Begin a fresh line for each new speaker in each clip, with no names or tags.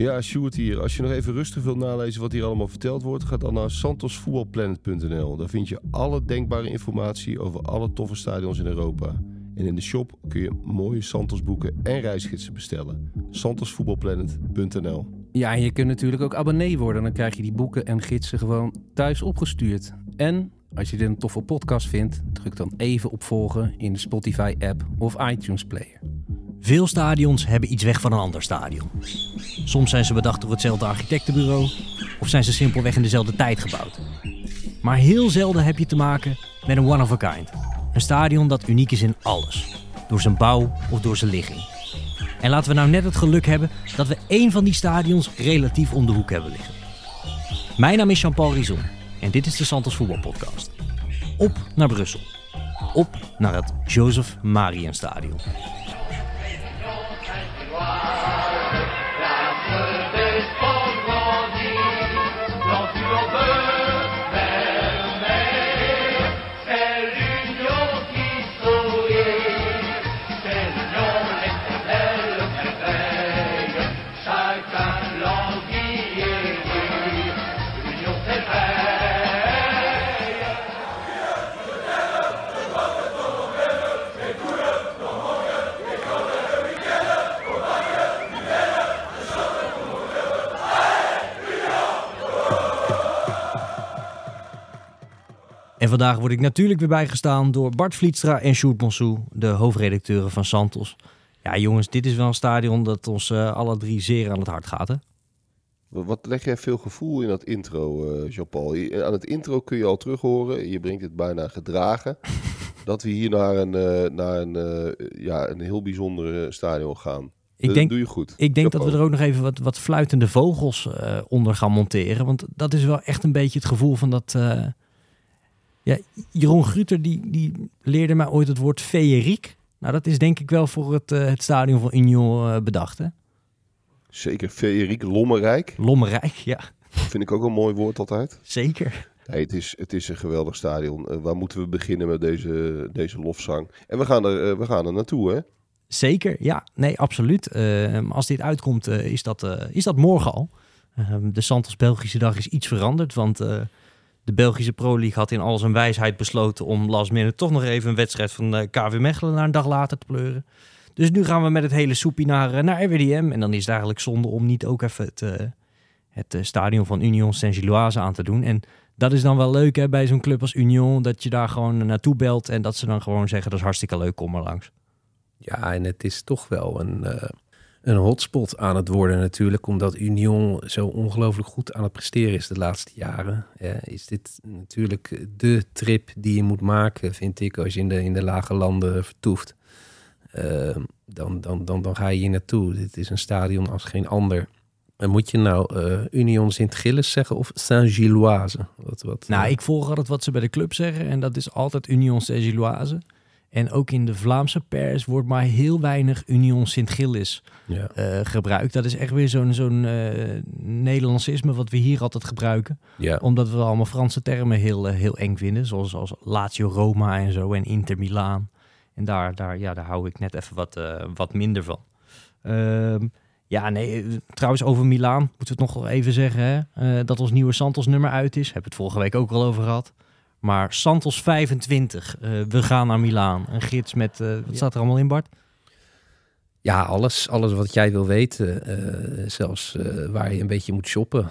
Ja, Sjoerd hier. Als je nog even rustig wilt nalezen wat hier allemaal verteld wordt, ga dan naar santosvoetbalplanet.nl. Daar vind je alle denkbare informatie over alle toffe stadions in Europa. En in de shop kun je mooie Santos boeken en reisgidsen bestellen. santosvoetbalplanet.nl
Ja, en je kunt natuurlijk ook abonnee worden. Dan krijg je die boeken en gidsen gewoon thuis opgestuurd. En als je dit een toffe podcast vindt, druk dan even op volgen in de Spotify-app of iTunes-player.
Veel stadions hebben iets weg van een ander stadion. Soms zijn ze bedacht door hetzelfde architectenbureau of zijn ze simpelweg in dezelfde tijd gebouwd. Maar heel zelden heb je te maken met een one of a kind. Een stadion dat uniek is in alles. Door zijn bouw of door zijn ligging. En laten we nou net het geluk hebben dat we één van die stadions relatief om de hoek hebben liggen. Mijn naam is Jean-Paul Rizon en dit is de Santos Voetbalpodcast. Op naar Brussel. Op naar het Joseph Marienstadion. Vandaag word ik natuurlijk weer bijgestaan door Bart Vlietstra en Sjoerd Monsou, de hoofdredacteuren van Santos. Ja, jongens, dit is wel een stadion dat ons uh, alle drie zeer aan het hart gaat, hè?
Wat leg jij veel gevoel in dat intro, uh, Jean-Paul? Aan het intro kun je al terug horen, je brengt het bijna gedragen, dat we hier naar een, uh, naar een, ja, een heel bijzonder stadion gaan.
Ik
dat
denk,
doe je goed.
Ik denk dat we er ook nog even wat, wat fluitende vogels onder gaan monteren. Want dat is wel echt een beetje het gevoel van dat... Ja, Jeroen Gruter die, die leerde mij ooit het woord feeriek. Nou, dat is denk ik wel voor het, uh, het stadion van Union uh, bedacht, hè?
Zeker, feeriek, lommerrijk.
Lommerrijk, ja.
Vind ik ook een mooi woord altijd.
Zeker.
Nee, het, is, het is een geweldig stadion. Uh, waar moeten we beginnen met deze, deze lofzang? En we gaan er, we gaan er naartoe, hè?
Zeker, ja. Nee, absoluut. Als dit uitkomt, is, dat, is dat morgen al. Ehm, de Santos Belgische dag is iets veranderd, want de Belgische Pro League had in al zijn wijsheid besloten om last minute toch nog even een wedstrijd van uh, KV Mechelen naar een dag later te pleuren. Dus nu gaan we met het hele soepie naar, uh, naar RWDM. En dan is het eigenlijk zonde om niet ook even het, uh, het stadion van Union Saint-Gilloise aan te doen. En dat is dan wel leuk hè, bij zo'n club als Union, dat je daar gewoon naartoe belt en dat ze dan gewoon zeggen, dat is hartstikke leuk, kom maar langs.
Ja, en het is toch wel een een hotspot aan het worden natuurlijk, omdat Union zo ongelooflijk goed aan het presteren is de laatste jaren. is dit natuurlijk de trip die je moet maken, vind ik, als je in de, in de lage landen vertoeft. Uh, dan, dan, dan, dan ga je hier naartoe. Dit is een stadion als geen ander. En moet je nou uh, Union Sint-Gilles zeggen of Saint-Gilloise?
Wat, wat, nou, uh... ik volg altijd wat ze bij de club zeggen en dat is altijd Union Saint-Gilloise. En ook in de Vlaamse pers wordt maar heel weinig Union Sint-Gilles ja. uh, gebruikt. Dat is echt weer zo'n zo'n uh, Nederlandsisme wat we hier altijd gebruiken. Ja. Omdat we allemaal Franse termen heel, uh, heel eng vinden. Zoals, zoals Lazio Roma en zo en Inter Milaan. En daar, daar, ja, daar hou ik net even wat, wat minder van. Ehm, ja, nee, trouwens over Milaan moeten we het nog wel even zeggen. Hè? dat ons nieuwe Santos nummer uit is. Heb het vorige week ook al over gehad. Maar Santos 25, uh, we gaan naar Milaan. Een gids met, uh, wat staat er allemaal in Bart?
Ja, alles, alles wat jij wil weten. Uh, zelfs waar je een beetje moet shoppen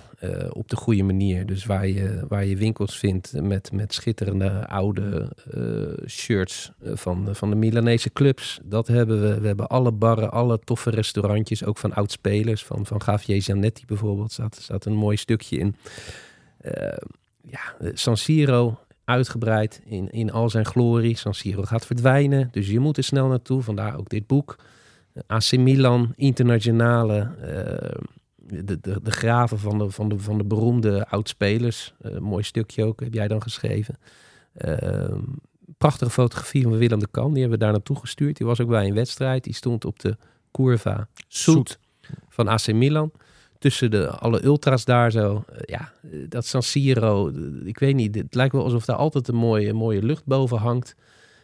op de goede manier. Dus waar je, waar je winkels vindt met, met schitterende oude shirts van, van de Milanese clubs. Dat hebben we. We hebben alle barren, alle toffe restaurantjes. Ook van oud-spelers. Van, van Javier Zanetti bijvoorbeeld staat, staat een mooi stukje in. ja, San Siro, uitgebreid in, in al zijn glorie. San Siro gaat verdwijnen, dus je moet er snel naartoe. Vandaar ook dit boek. AC Milan, Internationale, uh, de, de, de graven van de, van de, van de beroemde oudspelers. Uh, mooi stukje ook, heb jij dan geschreven. Uh, prachtige fotografie van Willem de Kan, die hebben we daar naartoe gestuurd. Die was ook bij een wedstrijd, die stond op de Curva Soet van AC Milan tussen de, alle ultras daar zo. Uh, ja, dat San Siro, ik weet niet, het lijkt wel alsof daar altijd een mooie, mooie lucht boven hangt.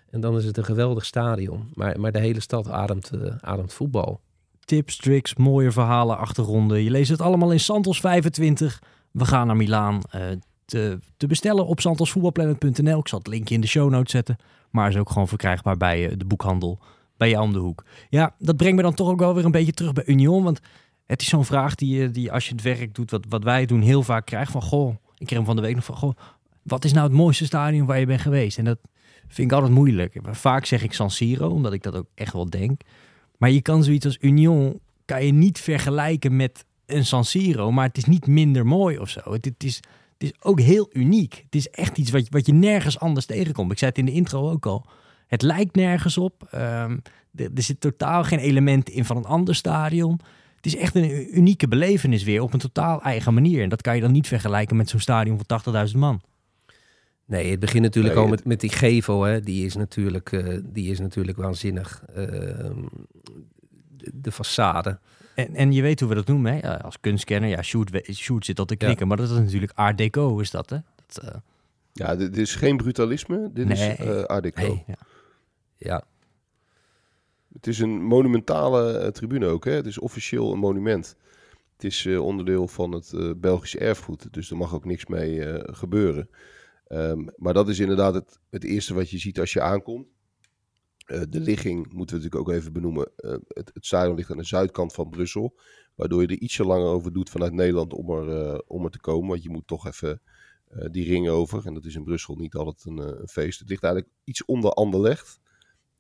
En dan is het een geweldig stadion. Maar, maar de hele stad ademt, uh, ademt voetbal.
tips, tricks, mooie verhalen, achtergronden. Je leest het allemaal in Santos 25. We gaan naar Milaan. Uh, te, te, bestellen op santosvoetbalplanet.nl. Ik zal het linkje in de show notes zetten. Maar is ook gewoon verkrijgbaar bij de boekhandel bij jou om de hoek. Ja, dat brengt me dan toch ook wel weer een beetje terug bij Union. Want het is zo'n vraag die, die als je het werk doet wat, wat wij doen heel vaak krijgt. Van goh, ik kreeg hem van de week nog van goh, wat is nou het mooiste stadion waar je bent geweest? En dat vind ik altijd moeilijk. Vaak zeg ik San Siro, omdat ik dat ook echt wel denk. Maar je kan zoiets als Union, kan je niet vergelijken met een San Siro. Maar het is niet minder mooi of zo. Het, het is, het is ook heel uniek. Het is echt iets wat je, wat je nergens anders tegenkomt. Ik zei het in de intro ook al. Het lijkt nergens op. Um, er, er zit totaal geen element in van een ander stadion. Het is echt een unieke belevenis weer op een totaal eigen manier. En dat kan je dan niet vergelijken met zo'n stadion van 80.000 man.
Nee, het begint natuurlijk al met, met die gevel. Hè. Die, is natuurlijk, uh, die is natuurlijk waanzinnig. Uh, de, de façade.
En, en je weet hoe we dat noemen, hè? als kunstkenner. Ja, shoot, shoot zit al te knikken. Maar dat is natuurlijk art deco, is dat, hè? Dat, uh...
Ja, dit is geen brutalisme. Dit nee. is art deco. Nee,
ja. ja.
Het is een monumentale tribune ook, hè? Het is officieel een monument. Het is onderdeel van het Belgische erfgoed. Dus er mag ook niks mee gebeuren. Um, maar dat is inderdaad het, het, eerste wat je ziet als je aankomt. De ligging moeten we natuurlijk ook even benoemen. Het, het ligt aan de zuidkant van Brussel. Waardoor je er ietsje langer over doet vanuit Nederland om er, om er te komen. Want je moet toch even die ring over. En dat is in Brussel niet altijd een, een, feest. Het ligt eigenlijk iets onder Anderlecht,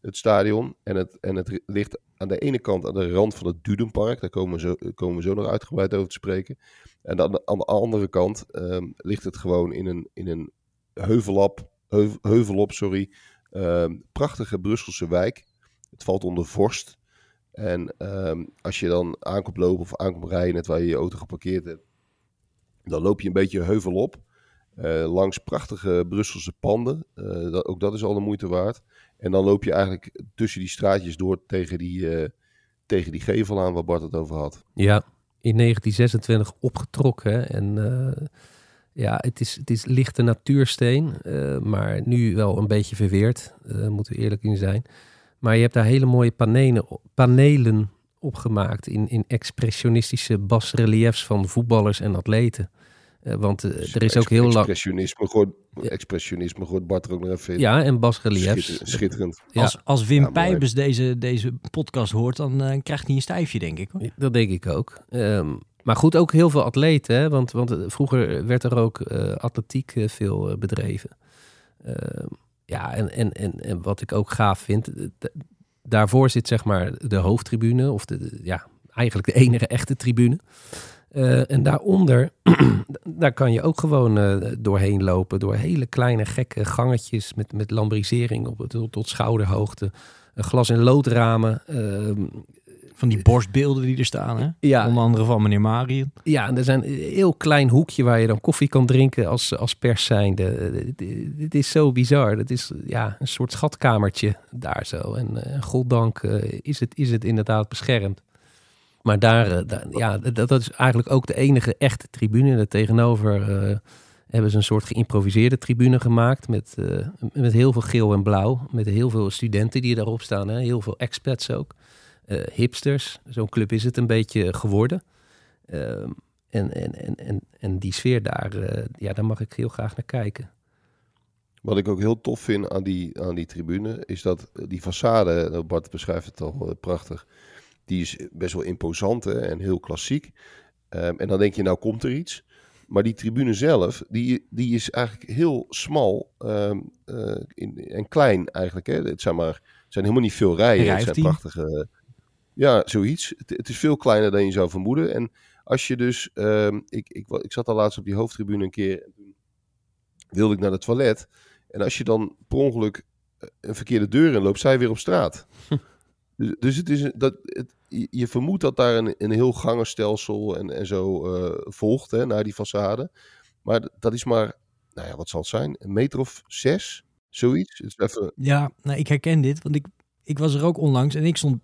het stadion. En het, en het ligt aan de ene kant aan de rand van het Dudenpark. Daar komen we zo, komen we zo nog uitgebreid over te spreken. En de, aan de andere kant um, ligt het gewoon in een, in een Heuvelop, Heuvelop sorry. Ehm, prachtige Brusselse wijk. Het valt onder vorst. En ehm, als je dan aankomt lopen of aankomt rijden, net waar je je auto geparkeerd hebt, dan loop je een beetje heuvelop. Uh, langs prachtige Brusselse panden. Uh, dat, ook dat is al de moeite waard. En dan loop je eigenlijk tussen die straatjes door tegen die, uh, tegen die gevel aan waar Bart het over had.
Ja, in 1926 opgetrokken. En ja, het is, het is lichte natuursteen, uh, maar nu wel een beetje verweerd, moeten we eerlijk in zijn. Maar je hebt daar hele mooie panelen, panelen op gemaakt in, in expressionistische basreliefs van voetballers en atleten. Uh, want er is ook heel lang...
Expressionisme, expressionisme gooit Bart er ook nog even in.
Ja, en basreliefs.
Schitter, schitterend.
Ja. Als, als Wim ja, Pijbers deze, deze podcast hoort, dan krijgt hij een stijfje, denk ik. Hoor.
Dat denk ik ook. Um, maar goed, ook heel veel atleten. Hè? Want, want vroeger werd er ook uh, atletiek uh, veel uh, bedreven. Ehm, ja, en, en, en, en wat ik ook gaaf vind, daarvoor zit zeg maar de hoofdtribune, of de, ja, eigenlijk de enige echte tribune. En daaronder, daar kan je ook gewoon doorheen lopen, door hele kleine gekke gangetjes met, met lambrisering op, tot, tot schouderhoogte. glas- en loodramen, ehm,
van die borstbeelden die er staan, hè? Ja. Onder andere van meneer Marion.
Ja, en er zijn een heel klein hoekje waar je dan koffie kan drinken als, als pers zijnde. Dit is zo bizar. Het is ja, een soort schatkamertje daar zo. En goddank is, het, is het inderdaad beschermd. Maar daar, daar ja, dat, is eigenlijk ook de enige echte tribune. Er tegenover hebben ze een soort geïmproviseerde tribune gemaakt met, met heel veel geel en blauw. Met heel veel studenten die daarop staan. Hè? Heel veel expats ook. Hipsters. Zo'n club is het een beetje geworden. Uh, en, en, en, en, die sfeer daar, ja, daar mag ik heel graag naar kijken.
Wat ik ook heel tof vind aan die, aan die tribune, is dat die façade, Bart beschrijft het al eh, prachtig, die is best wel imposant hè, en heel klassiek. Um, en dan denk je, nou komt er iets. Maar die tribune zelf, die, die is eigenlijk heel smal um, uh, in, en klein eigenlijk. Hè. Het zijn maar zijn helemaal niet veel rijen. Het zijn prachtige ja, zoiets. Het, het, is veel kleiner dan je zou vermoeden. En als je dus, um, ik, ik, ik zat al laatst op die hoofdtribune een keer en toen wilde ik naar het toilet. En als je dan per ongeluk eh, een verkeerde deur in loopt, zij weer op straat. dus, dus het is dat, het, je vermoedt dat daar een, een heel gangenstelsel en, en zo uh, volgt hè, naar die façade. Maar dat is maar, nou ja, wat zal het zijn? Een meter of zes? Zoiets. Het is even...
Ja, nou, ik herken dit, want ik, ik was er ook onlangs en ik stond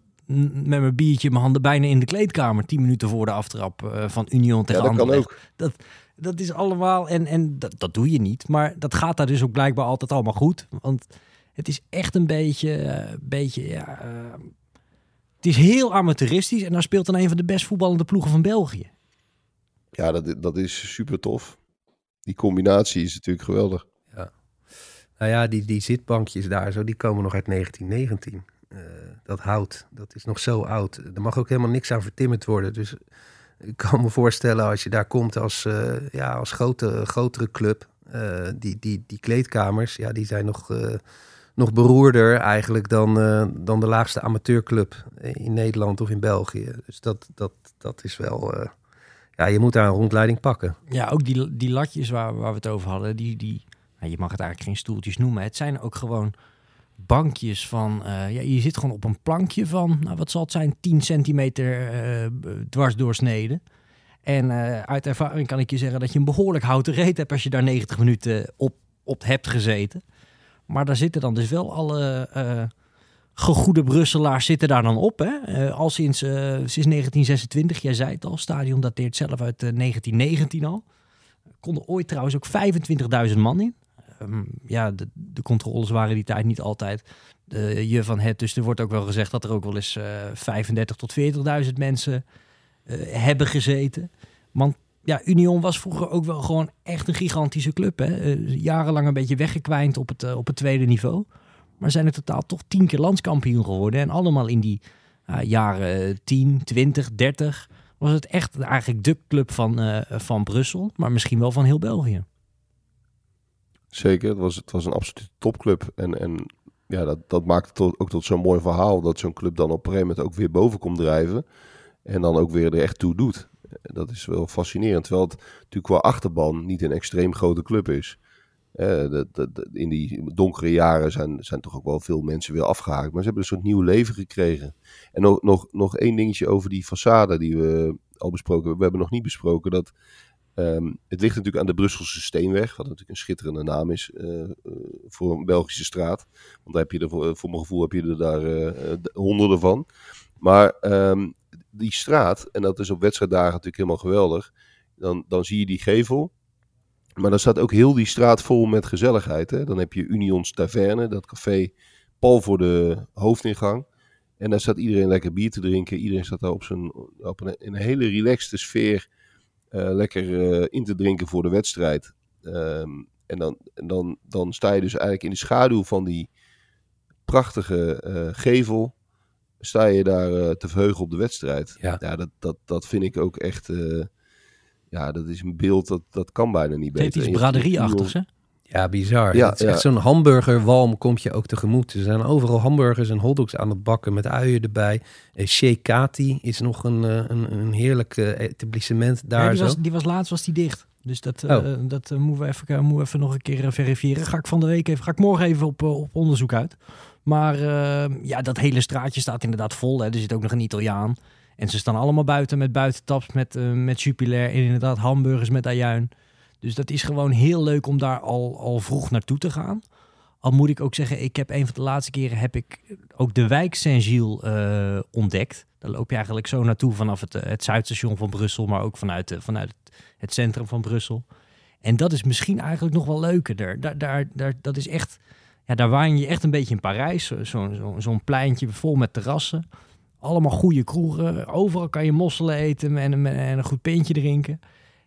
met mijn biertje in mijn handen bijna in de kleedkamer. Tien minuten voor de aftrap uh, van Union tegen
ja, dat kan ook.
Dat, dat is allemaal, en, en dat, dat doe je niet. Maar dat gaat daar dus ook blijkbaar altijd allemaal goed. Want het is echt een beetje, uh, beetje ja, uh, Het is heel amateuristisch en daar speelt dan een van de best voetballende ploegen van België.
Ja, dat, dat is super tof. Die combinatie is natuurlijk geweldig.
Ja. Nou ja, die, die zitbankjes daar zo, die komen nog uit 1919. Uh, eh, dat hout, dat is nog zo oud. Er mag ook helemaal niks aan vertimmerd worden. Dus ik kan me voorstellen als je daar komt als, uh, ja, als grote, grotere club. Uh, die, die, die kleedkamers, ja, die zijn nog nog beroerder eigenlijk dan, uh, dan de laagste amateurclub in Nederland of in België. Dus dat, dat, dat is wel. Uh, ja, je moet daar een rondleiding pakken.
Ja, ook die, die latjes waar, waar we het over hadden, die, die, nou, je mag het eigenlijk geen stoeltjes noemen. Het zijn ook gewoon bankjes van. Uh, ja, je zit gewoon op een plankje van, nou, wat zal het zijn, 10 centimeter dwars doorsneden. En uit ervaring kan ik je zeggen dat je een behoorlijk houten reet hebt als je daar 90 minuten op, op hebt gezeten. Maar daar zitten dan dus wel alle uh, gegoede Brusselaars zitten daar dan op. Hè? Uh, al sinds, uh, sinds 1926, jij zei het al, stadion dateert zelf uit 1919 al. Konden ooit trouwens ook 25.000 man in. Um, ja, de, de, controles waren die tijd niet altijd je van het. Dus er wordt ook wel gezegd dat er ook wel eens 35 tot 40.000 mensen hebben gezeten. Want ja, Union was vroeger ook wel gewoon echt een gigantische club. Hè? Uh, jarenlang een beetje weggekwijnd op het, uh, op het tweede niveau. Maar zijn er totaal toch tien keer landskampioen geworden. En allemaal in die jaren 10, 20, 30 was het echt eigenlijk de club van, van Brussel. Maar misschien wel van heel België.
Zeker, het was, het was een absolute topclub. En, en ja, dat, dat maakt het ook tot zo'n mooi verhaal. Dat zo'n club dan op een gegeven moment ook weer boven komt drijven. En dan ook weer er echt toe doet dat is wel fascinerend. Terwijl het natuurlijk qua achterban niet een extreem grote club is. Uh, in die donkere jaren zijn, zijn toch ook wel veel mensen weer afgehaakt. Maar ze hebben een soort nieuw leven gekregen. En nog, nog, nog één dingetje over die façade die we al besproken hebben. We hebben nog niet besproken dat... Um, het ligt natuurlijk aan de Brusselse Steenweg, wat natuurlijk een schitterende naam is uh, voor een Belgische straat. Want daar heb je er, voor, voor mijn gevoel heb je er daar uh, honderden van. Maar um, die straat, en dat is op wedstrijddagen natuurlijk helemaal geweldig, dan, dan zie je die gevel. Maar dan staat ook heel die straat vol met gezelligheid. Hè? Dan heb je Unions Taverne, dat café pal voor de hoofdingang. En daar staat iedereen lekker bier te drinken. Iedereen staat daar op, zijn, op een, in een hele relaxte sfeer uh, lekker uh, in te drinken voor de wedstrijd. Um, en dan, dan, dan sta je dus eigenlijk in de schaduw van die prachtige uh, gevel sta je daar uh, te verheugen op de wedstrijd. Ja, ja dat, dat, dat vind ik ook echt... Uh, ja, dat is een beeld dat, dat kan bijna niet beter.
Het is iets braderieachtigs, hè?
Ja, bizar. Ja, ja. echt zo'n hamburgerwalm komt je ook tegemoet. Er zijn overal hamburgers en hotdogs aan het bakken met uien erbij. Uh, Kati is nog een, een, een heerlijk etablissement daar. Ja,
die,
zo.
Was, die was laatst was die dicht. Dus dat, oh. dat moeten, we even, moeten we even nog een keer verifiëren. Ga ik van de week even, ga ik morgen even op, op onderzoek uit. Maar uh, ja, dat hele straatje staat inderdaad vol. Hè. Er zit ook nog een Italiaan. En ze staan allemaal buiten met buitentaps, met, uh, met Jupiler en inderdaad hamburgers met ajuin. Dus dat is gewoon heel leuk om daar al, al vroeg naartoe te gaan. Al moet ik ook zeggen, ik heb een van de laatste keren heb ik ook de wijk Saint-Gilles uh, ontdekt. Daar loop je eigenlijk zo naartoe vanaf het, het Zuidstation van Brussel, maar ook vanuit, vanuit het centrum van Brussel. En dat is misschien eigenlijk nog wel leuker. Daar, daar, daar, dat is echt ja, daar waan je echt een beetje in Parijs. Zo'n zo, zo pleintje vol met terrassen. Allemaal goede kroegen. Overal kan je mosselen eten en, en een goed pintje drinken.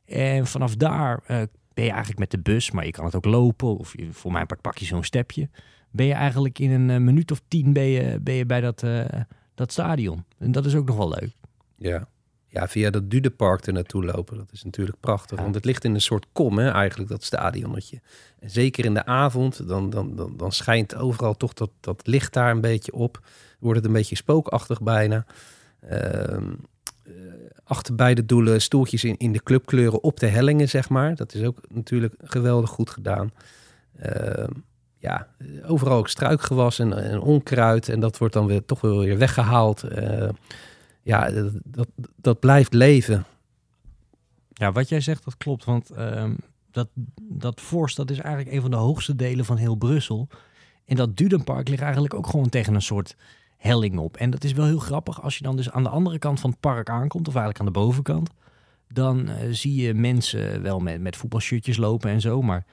En vanaf daar uh, ben je eigenlijk met de bus, maar je kan het ook lopen. Of je, voor part pak je zo'n stepje. Ben je eigenlijk in een uh, minuut of tien ben je, ben je bij dat, uh, dat stadion. En dat is ook nog wel leuk.
Ja ja, via dat Dudepark er naartoe lopen. Dat is natuurlijk prachtig. Want het ligt in een soort kom, hè, eigenlijk, dat stadionnetje. En zeker in de avond, dan, dan, dan, dan schijnt overal toch dat, dat licht daar een beetje op. Wordt het een beetje spookachtig bijna. Uh, achter beide doelen stoeltjes in, in de clubkleuren op de hellingen, zeg maar. Dat is ook natuurlijk geweldig goed gedaan. Uh, ja, overal ook struikgewas en, en, onkruid. En dat wordt dan weer toch wel weer weggehaald. Uh, ja, dat, dat, blijft leven.
Ja, wat jij zegt, dat klopt. Want um, dat, dat Forst, dat is eigenlijk een van de hoogste delen van heel Brussel. En dat Dudenpark ligt eigenlijk ook gewoon tegen een soort helling op. En dat is wel heel grappig. Als je dan dus aan de andere kant van het park aankomt, of eigenlijk aan de bovenkant, dan uh, zie je mensen wel met, met voetbalshirtjes lopen en zo. Maar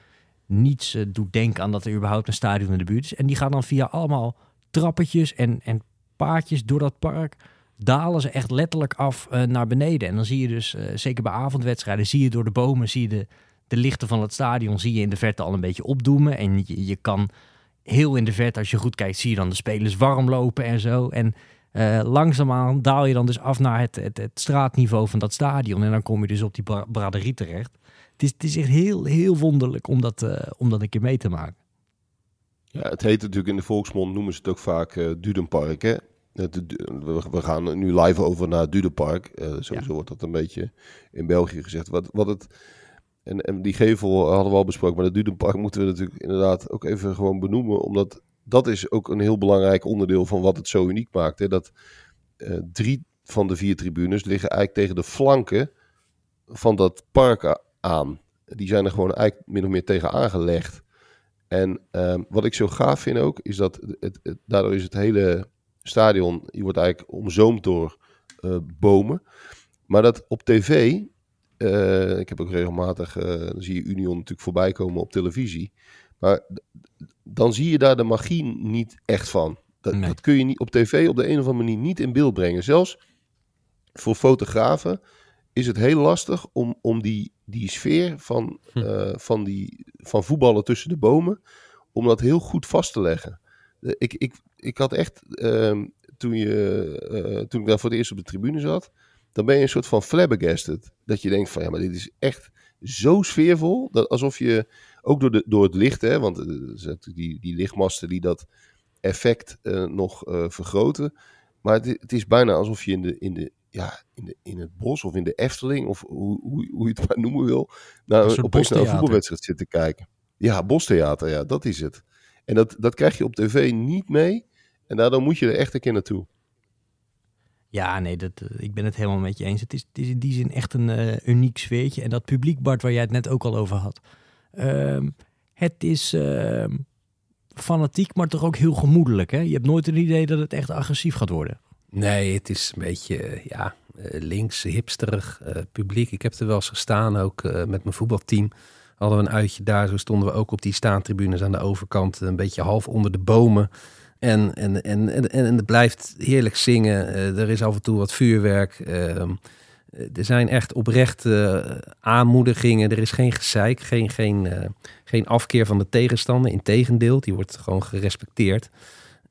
niets uh, doet denken aan dat er überhaupt een stadion in de buurt is. En die gaan dan via allemaal trappetjes en, en paadjes door dat park dalen ze echt letterlijk af naar beneden. En dan zie je dus, zeker bij avondwedstrijden, zie je door de bomen, zie je de, de lichten van het stadion, zie je in de verte al een beetje opdoemen. En je, je kan heel in de verte, als je goed kijkt, zie je dan de spelers warm lopen en zo. En uh, langzaamaan daal je dan dus af naar het, het, straatniveau van dat stadion. En dan kom je dus op die braderie terecht. Het is, het is echt heel, heel wonderlijk om dat, om dat een keer mee te maken.
Ja, het heet natuurlijk in de volksmond, noemen ze het ook vaak uh, Dudenpark. Hè? We gaan nu live over naar Dudenpark. Uh, sowieso wordt dat een beetje in België gezegd. Wat, wat het, en, en die gevel hadden we al besproken, maar het Dudenpark moeten we natuurlijk inderdaad ook even gewoon benoemen. Omdat dat is ook een heel belangrijk onderdeel van wat het zo uniek maakt. Hè? Dat uh, drie van de vier tribunes liggen eigenlijk tegen de flanken van dat park aan. Die zijn er gewoon eigenlijk min of meer tegen aangelegd. En uh, wat ik zo gaaf vind ook, is dat het, het, daardoor is het hele stadion, je wordt eigenlijk omzoomd door uh, bomen. Maar dat op tv, uh, ik heb ook regelmatig, dan zie je Union natuurlijk voorbij komen op televisie. Maar dan zie je daar de magie niet echt van. Dat, dat, kun je niet op tv op de een of andere manier niet in beeld brengen. Zelfs voor fotografen is het heel lastig om, om die, die sfeer van, hm. uh, van, die, van voetballen tussen de bomen, om dat heel goed vast te leggen. Ik, ik, ik had echt, uh, toen, je, uh, toen ik daar voor het eerst op de tribune zat, dan ben je een soort van flabbergasted. Dat je denkt van ja, maar dit is echt zo sfeervol, dat alsof je ook door, de, door het licht, hè, want uh, die, die lichtmasten die dat effect uh, nog vergroten. Maar het, het, is bijna alsof je in, de, in, de, ja, in, de, in het bos of in de Efteling, of hoe, hoe, hoe je het maar noemen wil, naar, een opeens naar een voetbalwedstrijd zit te kijken. Ja, bostheater, ja, dat is het. En dat, dat krijg je op tv niet mee. En daardoor moet je er echt een keer naartoe.
Ja, nee, dat, ik ben het helemaal met je eens. Het is, het is in die zin echt een uh, uniek sfeertje. En dat publiek, Bart, waar jij het net ook al over had. Uh, het is uh, fanatiek, maar toch ook heel gemoedelijk. Hè? Je hebt nooit een idee dat het echt agressief gaat worden.
Nee, het is een beetje ja, eh, links, hipsterig uh, publiek. Ik heb er wel eens gestaan, ook uh, met mijn voetbalteam. Hadden we een uitje daar, zo stonden we ook op die staantribunes aan de overkant, een beetje half onder de bomen. En, en, en, en, en het blijft heerlijk zingen. er is af en toe wat vuurwerk. Ehm, er zijn echt oprechte aanmoedigingen. Er is geen gezeik, geen, geen, geen afkeer van de tegenstander. Integendeel, die wordt gewoon gerespecteerd.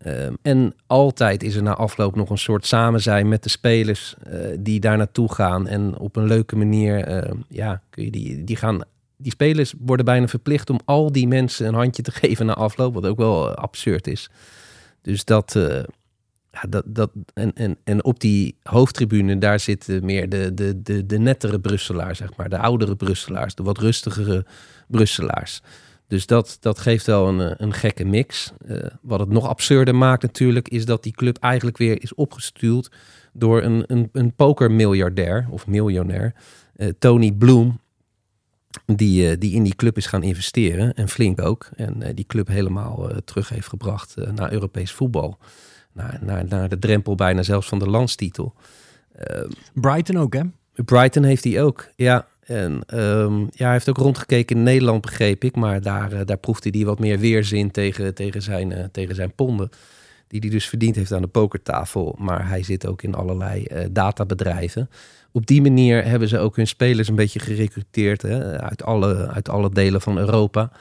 Um, en altijd is er na afloop nog een soort samenzijn met de spelers die daar naartoe gaan. En op een leuke manier, ja, kun je die, die gaan. Die spelers worden bijna verplicht om al die mensen een handje te geven na afloop, wat ook wel absurd is. Dus dat, ja, dat, dat en, en, en op die hoofdtribune, daar zitten meer de, de, de, de nettere Brusselaars, zeg maar, de oudere Brusselaars, de wat rustigere Brusselaars. Dus dat, dat geeft wel een, eh, een gekke mix. Wat het nog absurder maakt natuurlijk, is dat die club eigenlijk weer is opgestuurd door een, een, een pokermiljardair of miljonair, Tony Bloom, die, die in die club is gaan investeren en flink ook. En die club helemaal terug heeft gebracht naar Europees voetbal. Naar, naar, naar de drempel bijna zelfs van de landstitel.
Brighton ook hè?
Brighton heeft hij ook, ja. En um, ja, hij heeft ook rondgekeken in Nederland, begreep ik. Maar daar, uh, daar proefde hij wat meer weerzin tegen, tegen, zijn, uh, tegen zijn ponden. Die hij dus verdiend heeft aan de pokertafel. Maar hij zit ook in allerlei uh, databedrijven. Op die manier hebben ze ook hun spelers een beetje gerecruiteerd hè, uit, alle, uit alle delen van Europa.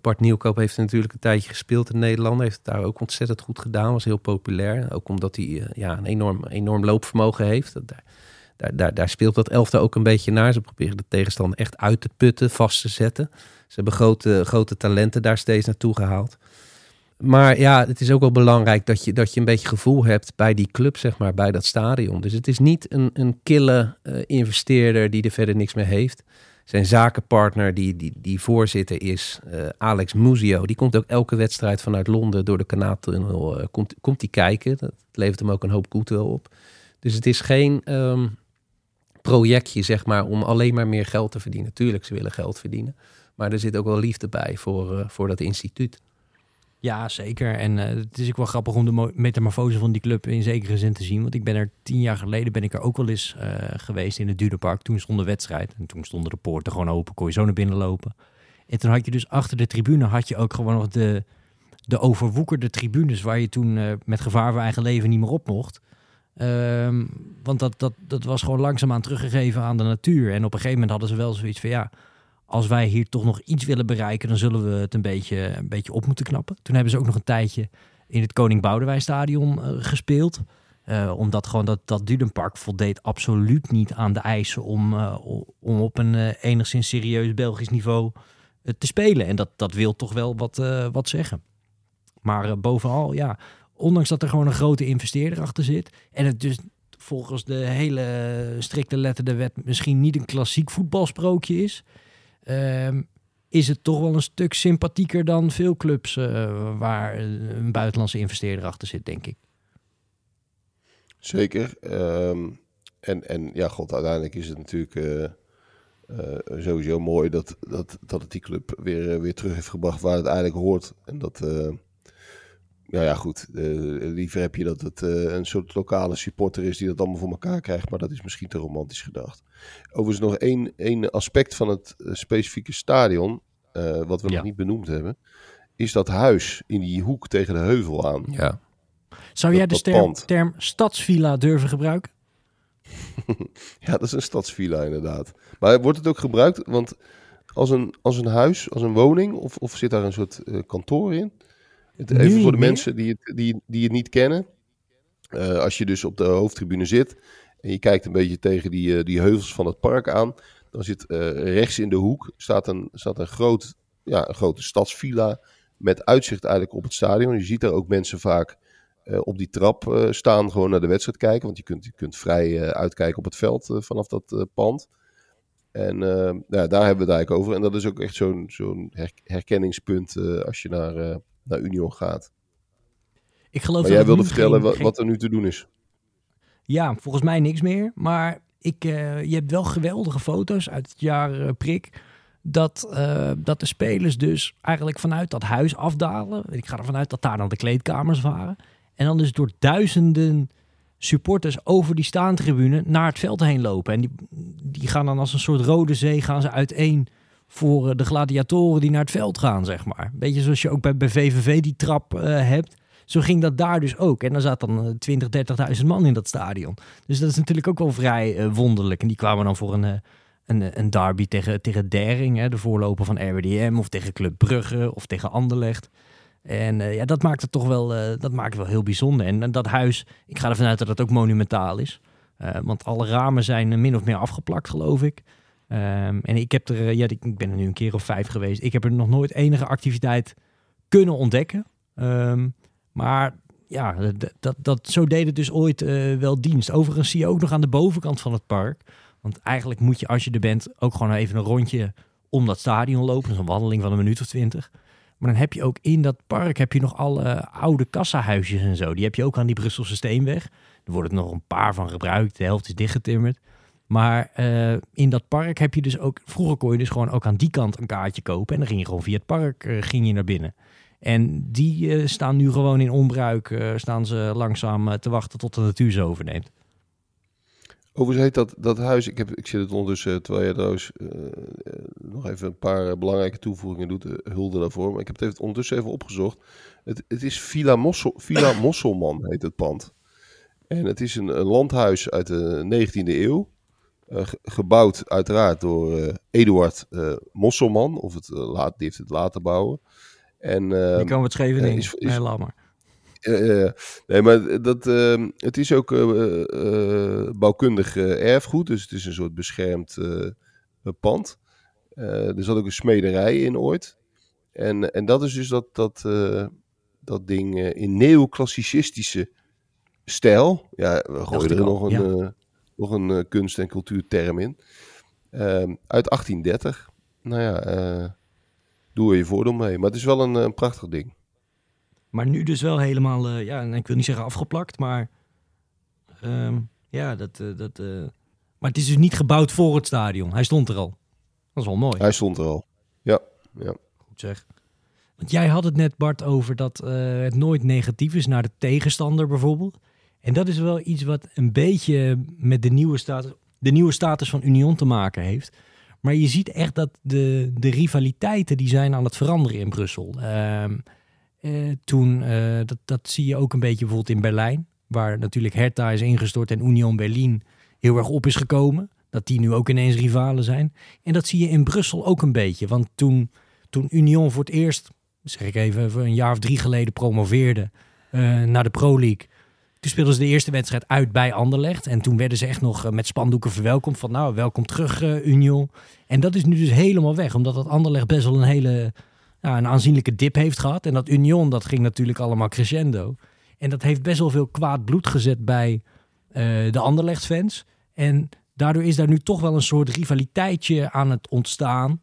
Bart Nieuwkoop heeft natuurlijk een tijdje gespeeld in Nederland. Heeft het daar ook ontzettend goed gedaan. Was heel populair. Ook omdat hij ja, een enorm, enorm loopvermogen heeft. Daar, daar, daar, speelt dat elftal ook een beetje naar. Ze proberen de tegenstander echt uit te putten, vast te zetten. Ze hebben grote, grote talenten daar steeds naartoe gehaald. Maar ja, het is ook wel belangrijk dat je, dat je een beetje gevoel hebt bij die club, zeg maar, bij dat stadion. Dus het is niet een, een kille uh, investeerder die er verder niks meer heeft. Zijn zakenpartner, die, die, die voorzitter is, uh, Alex Muzio, die komt ook elke wedstrijd vanuit Londen door de kanaaltunnel, uh, komt, komt die kijken. Dat levert hem ook een hoop goodwill op. Dus het is geen um, projectje, zeg maar, om alleen maar meer geld te verdienen. Tuurlijk, ze willen geld verdienen. Maar er zit ook wel liefde bij voor, voor dat instituut.
Ja, zeker. En uh, het is ook wel grappig om de metamorfose van die club in zekere zin te zien. Want ik ben er tien jaar geleden ben ik er ook wel eens uh, geweest in het Duurderpark. Toen stond de wedstrijd. En toen stonden de poorten gewoon open. Kon je zo naar binnen lopen. En toen had je dus achter de tribune had je ook gewoon nog de, de overwoekerde tribunes. Waar je toen uh, met gevaar voor eigen leven niet meer op mocht. Ehm, want dat, dat, dat was gewoon langzaamaan teruggegeven aan de natuur. En op een gegeven moment hadden ze wel zoiets van ja, als wij hier toch nog iets willen bereiken, dan zullen we het een beetje, een beetje op moeten knappen. Toen hebben ze ook nog een tijdje in het Koning Boudewijn Stadion uh, gespeeld. Uh, omdat gewoon dat, dat Dudenpark voldeed absoluut niet aan de eisen om, uh, om op een enigszins serieus Belgisch niveau te spelen. En dat, dat wil toch wel wat, wat zeggen. Maar bovenal, ja, ondanks dat er gewoon een grote investeerder achter zit. En het dus volgens de hele strikte letter de wet misschien niet een klassiek voetbalsprookje is. Ehm, is het toch wel een stuk sympathieker dan veel clubs uh, waar een buitenlandse investeerder achter zit, denk ik.
Zeker. Um, en, en ja, god, uiteindelijk is het natuurlijk uh, uh, sowieso mooi dat, dat, dat het die club weer, weer terug heeft gebracht waar het eigenlijk hoort. En dat, ja, ja, goed. liever heb je dat het een soort lokale supporter is die dat allemaal voor elkaar krijgt, maar dat is misschien te romantisch gedacht. Overigens nog één, één aspect van het specifieke stadion, wat we nog niet benoemd hebben, is dat huis in die hoek tegen de heuvel aan.
Ja.
Zou jij de term, term stadsvilla durven gebruiken?
ja, dat is een stadsvilla inderdaad. Maar wordt het ook gebruikt? Want als een, als een huis, als een woning, of, of zit daar een soort uh, kantoor in? Het, even voor de mensen die het, die, die het niet kennen. Uh, als je dus op de hoofdtribune zit en je kijkt een beetje tegen die, uh, die heuvels van het park aan, dan zit rechts in de hoek staat een, staat een, groot, ja, een grote stadsvilla met uitzicht eigenlijk op het stadion. Je ziet daar ook mensen vaak uh, op die trap uh, staan, gewoon naar de wedstrijd kijken. Want je kunt, je kunt vrij uh, uitkijken op het veld vanaf dat pand. En nou, daar hebben we het eigenlijk over. En dat is ook echt zo'n zo'n her herkenningspunt als je naar, naar Union gaat.
Ik geloof
maar jij wilde vertellen geen, wat, wat, er nu te doen is.
Ja, volgens mij niks meer. Maar ik, je hebt wel geweldige foto's uit het jaar prik dat, uh, dat de spelers dus eigenlijk vanuit dat huis afdalen. Ik ga ervan uit dat daar dan de kleedkamers waren. En dan dus door duizenden supporters over die staantribune naar het veld heen lopen. En die, die gaan dan als een soort rode zee gaan ze uiteen voor eh, de gladiatoren die naar het veld gaan, zeg maar. Beetje zoals je ook bij, bij VVV die trap hebt. Zo ging dat daar dus ook. En dan zat dan 20, 30.000 man in dat stadion. Dus dat is natuurlijk ook wel vrij uh, wonderlijk. En die kwamen dan voor een een, een derby tegen, tegen Dering, hè, de voorloper van RWDM, of tegen Club Brugge of tegen Anderlecht. En ja, dat maakt het toch wel, dat maakt het wel heel bijzonder. En, dat huis, ik ga ervan uit dat het ook monumentaal is. Want alle ramen zijn min of meer afgeplakt, geloof ik. Um, en ik heb er, ja, ik ben er nu een keer of vijf geweest. Ik heb er nog nooit enige activiteit kunnen ontdekken. Um, maar ja, dat, dat, zo deed het dus ooit wel dienst. Overigens zie je ook nog aan de bovenkant van het park want eigenlijk moet je als je er bent ook gewoon even een rondje om dat stadion lopen. Dus een wandeling van een minuut of twintig. Maar dan heb je ook in dat park heb je nog alle oude kassahuisjes en zo. Die heb je ook aan die Brusselse Steenweg. Er worden nog een paar van gebruikt. De helft is dichtgetimmerd. Maar uh, in dat park heb je dus ook... Vroeger kon je dus gewoon ook aan die kant een kaartje kopen. En dan ging je gewoon via het park ging je naar binnen. En die uh, staan nu gewoon in onbruik. staan ze langzaam te wachten tot de natuur ze overneemt.
Overigens heet dat, dat huis, ik, heb, ik zit het ondertussen, eh, terwijl je trouwens nog even een paar belangrijke toevoegingen doet, hulde daarvoor. Maar ik heb het even, ondertussen even opgezocht. Het, het is Villa, Mossel, Villa Mosselman, heet het pand. En het is een, een landhuis uit de 19e eeuw. gebouwd uiteraard door Eduard Mosselman, of het, laat, die heeft het laten bouwen. En,
die kan het Scheveningen, is, is, nee, laat maar.
Uh, nee, maar dat, uh, het is ook uh, bouwkundig erfgoed, dus het is een soort beschermd pand. er zat ook een smederij in ooit. En, en dat is dus dat, dat, dat ding in neoclassicistische stijl. Ja, we gooien er nog een, ja. nog een kunst- en cultuurterm in. Ehm, uit 1830. Nou ja, doe er je voordeel mee. Maar het is wel een, een prachtig ding.
Maar nu dus wel helemaal, uh, ja, ik wil niet zeggen afgeplakt, maar um, ja, dat, uh, dat maar het is dus niet gebouwd voor het stadion. Hij stond er al. Dat is wel mooi.
Hij stond er al. Ja, ja.
Goed zeg. Want jij had het net, Bart, over dat het nooit negatief is naar de tegenstander bijvoorbeeld. En dat is wel iets wat een beetje met de nieuwe status, de nieuwe status van Union te maken heeft. Maar je ziet echt dat de, de rivaliteiten die zijn aan het veranderen in Brussel. Uh, toen, uh, dat, dat zie je ook een beetje bijvoorbeeld in Berlijn. waar natuurlijk Hertha is ingestort en Union Berlin heel erg op is gekomen. Dat die nu ook ineens rivalen zijn. En dat zie je in Brussel ook een beetje. Want toen, toen Union voor het eerst, zeg ik even, een jaar of drie geleden promoveerde uh, naar de Pro League. Toen speelden ze de eerste wedstrijd uit bij Anderlecht. En toen werden ze echt nog met spandoeken verwelkomd. Van nou, welkom terug uh, Union. En dat is nu dus helemaal weg. Omdat dat Anderlecht best wel een hele een aanzienlijke dip heeft gehad. En dat Union, dat ging natuurlijk allemaal crescendo. En dat heeft best wel veel kwaad bloed gezet bij uh, de Anderlecht-fans. En daardoor is daar nu toch wel een soort rivaliteitje aan het ontstaan.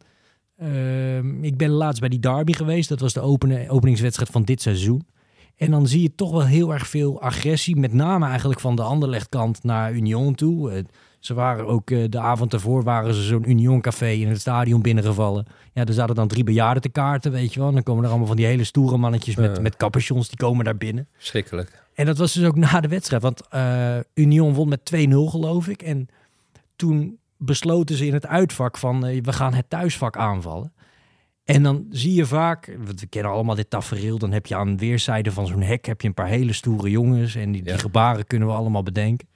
Uh, ik ben laatst bij die derby geweest. Dat was de openen, openingswedstrijd van dit seizoen. En dan zie je toch wel heel erg veel agressie. Met name eigenlijk van de Anderlecht-kant naar Union toe. Uh, ze waren ook uh, de avond ervoor waren ze zo'n Union Café in het stadion binnengevallen. Ja, er zaten dan drie bejaarden te kaarten, weet je wel. En dan komen er allemaal van die hele stoere mannetjes met, met capuchons, die komen daar binnen.
Schrikkelijk.
En dat was dus ook na de wedstrijd. Want uh, Union won met 2-0 geloof ik. En toen besloten ze in het uitvak van uh, we gaan het thuisvak aanvallen. En dan zie je vaak, we kennen allemaal dit tafereel, dan heb je aan weerszijden van zo'n hek heb je een paar hele stoere jongens en die, die gebaren kunnen we allemaal bedenken.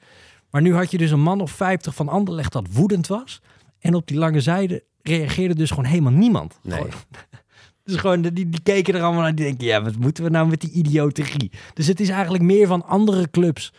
Maar nu had je dus een man of 50 van Anderlecht dat woedend was. En op die lange zijde reageerde dus gewoon helemaal niemand.
Nee.
Dus gewoon, die, die keken er allemaal naar die denken, ja, wat moeten we nou met die idioterie? Dus het is eigenlijk meer van andere clubs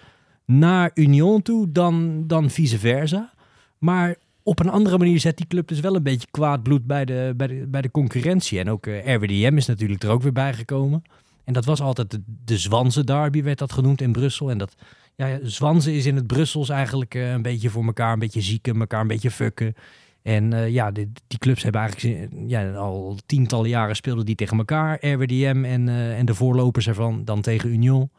naar Union toe dan, dan vice versa. Maar op een andere manier zet die club dus wel een beetje kwaad bloed bij de, bij de, bij de concurrentie. En ook uh, RWDM is natuurlijk er ook weer bijgekomen. En dat was altijd de, de Zwanse derby, werd dat genoemd in Brussel. En dat, ja, Zwansen is in het Brussels eigenlijk uh, een beetje voor elkaar, een beetje zieken, elkaar een beetje fucken. En uh, ja, die, die, clubs hebben eigenlijk ja, al tientallen jaren speelden die tegen elkaar. RWDM en, en de voorlopers ervan dan tegen Union.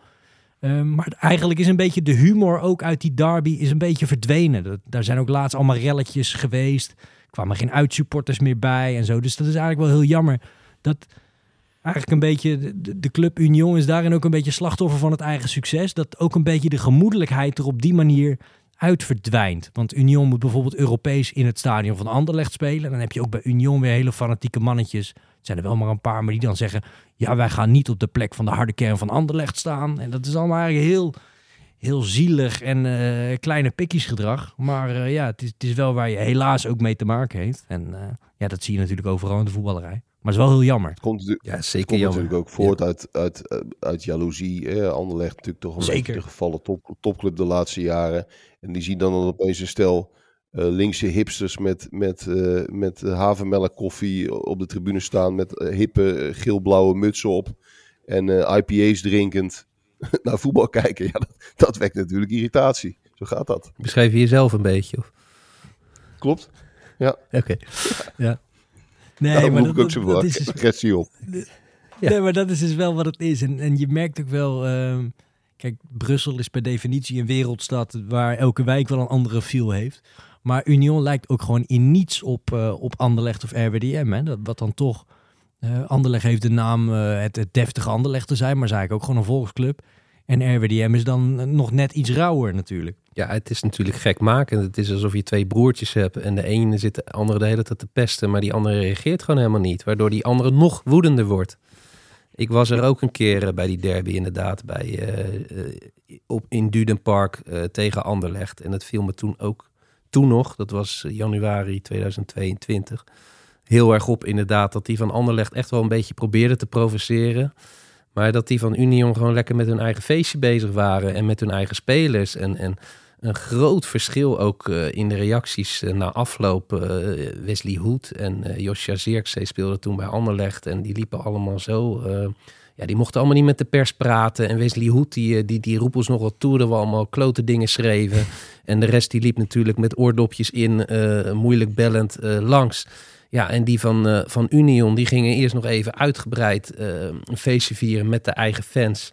Maar eigenlijk is een beetje de humor ook uit die derby is een beetje verdwenen. Daar zijn ook laatst allemaal relletjes geweest. Er kwamen geen uitsupporters meer bij en zo. Dus dat is eigenlijk wel heel jammer dat eigenlijk een beetje, de, de, Club Union is daarin ook een beetje slachtoffer van het eigen succes. Dat ook een beetje de gemoedelijkheid er op die manier uit verdwijnt. Want Union moet bijvoorbeeld Europees in het stadion van Anderlecht spelen. En dan heb je ook bij Union weer hele fanatieke mannetjes. Het zijn er wel maar een paar, maar die dan zeggen... ja, wij gaan niet op de plek van de harde kern van Anderlecht staan. En dat is allemaal eigenlijk heel, heel zielig en uh, kleine pikkies gedrag. Maar uh, ja, het is, het is, wel waar je helaas ook mee te maken heeft. En uh, ja, dat zie je natuurlijk overal in de voetballerij. Maar het is wel heel jammer. Het
komt, ja, zeker komt jammer. natuurlijk ook voort ja. uit, uit, uit jaloezie. Eh, Anderlecht natuurlijk toch een zeker. beetje de gevallen top, topclub de laatste jaren. En die zien dan opeens een stel linkse hipsters met, met, uh, met havermelk koffie op de tribune staan. Met uh, hippe geel-blauwe mutsen op. En IPA's drinkend naar voetbal kijken. Ja, dat, dat wekt natuurlijk irritatie. Zo gaat dat.
Beschrijf je jezelf een beetje? Of?
Klopt. Ja.
Oké. Okay. ja.
Nee, maar dat, ik ook zo dat, is agressie op.
Ja. Nee, maar dat is dus wel wat het is. En, en je merkt ook wel... Uh, kijk, Brussel is per definitie een wereldstad... waar elke wijk wel een andere feel heeft. Maar Union lijkt ook gewoon in niets op, uh, op Anderlecht of RWDM. Hè? Dat, wat dan toch... Uh, Anderlecht heeft de naam uh, het, het deftige Anderlecht te zijn... maar is eigenlijk ook gewoon een volksclub. En RWDM is dan nog net iets rauwer natuurlijk.
Ja, het is natuurlijk gekmakend. Het is alsof je twee broertjes hebt en de ene zit de andere de hele tijd te pesten, maar die andere reageert gewoon helemaal niet. Waardoor die andere nog woedender wordt. Ik was er ook een keer eh, bij die derby inderdaad, bij, uh, op, in Dudenpark tegen Anderlecht. En dat viel me toen ook, toen nog, dat was januari 2022, heel erg op inderdaad dat die van Anderlecht echt wel een beetje probeerde te provoceren. Maar dat die van Union gewoon lekker met hun eigen feestje bezig waren en met hun eigen spelers. En, en een groot verschil ook uh, in de reacties uh, na afloop. Uh, Wesley Hoed en Josja Zirkzee speelden toen bij Anderlecht. En die liepen allemaal zo. Ja, die mochten allemaal niet met de pers praten. En Wesley Hoed, die, die, die roep ons nogal toe. Dat we allemaal klote dingen schreven. en de rest die liep natuurlijk met oordopjes in, moeilijk bellend langs. Ja, en die van, uh, van Union, die gingen eerst nog even uitgebreid een feestje vieren met de eigen fans.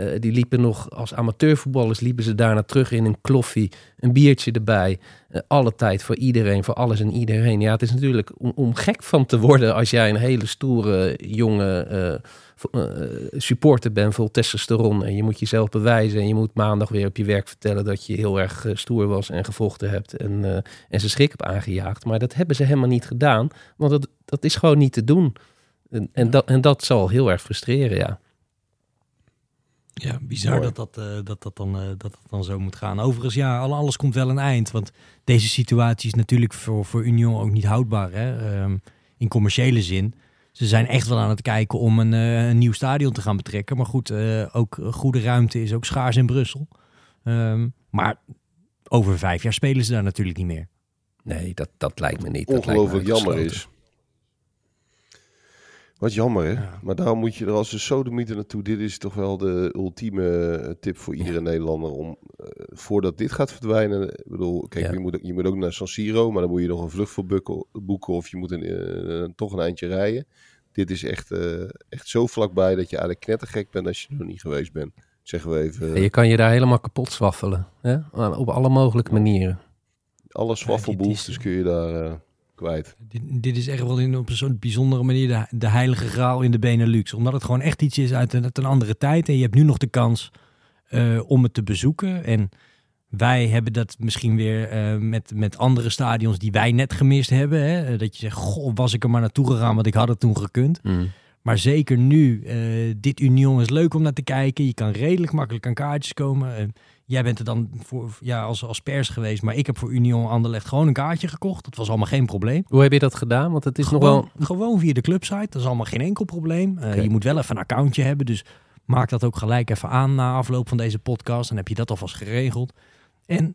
Uh, die liepen nog als amateurvoetballers, liepen ze daarna terug in een kloffie, een biertje erbij. alle tijd voor iedereen, voor alles en iedereen. Ja, het is natuurlijk om, om gek van te worden als jij een hele stoere jonge uh, supporter ben vol testosteron en je moet jezelf bewijzen en je moet maandag weer op je werk vertellen dat je heel erg stoer was en gevochten hebt en, en ze schrik hebt aangejaagd. Maar dat hebben ze helemaal niet gedaan, want dat, dat is gewoon niet te doen. En, en, dat, en dat zal heel erg frustreren, ja.
Ja, bizar dat dat, dat, dat, dan, dat dat dan zo moet gaan. Overigens, ja, alles komt wel een eind. Want deze situatie is natuurlijk voor, voor Union ook niet houdbaar. Hè? Ehm, in commerciële zin. Ze zijn echt wel aan het kijken om een, een nieuw stadion te gaan betrekken. Maar goed, ook goede ruimte is ook schaars in Brussel. Ehm, maar over vijf jaar spelen ze daar natuurlijk niet meer.
Nee, dat, dat lijkt me niet.
Ongelooflijk jammer is. Wat jammer, hè? Maar daarom moet je er als een sodemieter naartoe. Dit is toch wel de ultieme eh, tip voor iedere Nederlander om, uh, voordat dit gaat verdwijnen. Ik bedoel, kijk, je, moet, je moet ook naar San Siro, maar dan moet je nog een vlucht voor boeken of je moet een, uh, toch een eindje rijden. Dit is echt, echt zo vlakbij dat je eigenlijk knettergek bent als je er nog niet geweest bent. Zeggen we even.
je kan je daar helemaal kapot zwaffelen. Hè? Op alle mogelijke manieren.
Alle zwaffelboeltjes kun je daar kwijt.
Dit, dit, is echt wel in, op een bijzondere manier de, de heilige graal in de Benelux. Omdat het gewoon echt iets is uit een, een andere tijd. En je hebt nu nog de kans uh, om het te bezoeken. En wij hebben dat misschien weer uh, met, met andere stadions die wij net gemist hebben. Hè? Eh, dat je zegt, goh, was ik er maar naartoe gegaan, want ik had het toen gekund. Mm. Maar zeker nu, uh, dit Union is leuk om naar te kijken. Je kan redelijk makkelijk aan kaartjes komen. Jij bent er dan voor, ja, als, als pers geweest, maar ik heb voor Union Anderlecht gewoon een kaartje gekocht. Dat was allemaal geen probleem.
Hoe heb je dat gedaan? Want het is
gewoon,
nog
wel... Gewoon via de clubsite, dat is allemaal geen enkel probleem. Uh, Je moet wel even een accountje hebben, dus maak dat ook gelijk even aan na afloop van deze podcast. Dan heb je dat alvast geregeld. En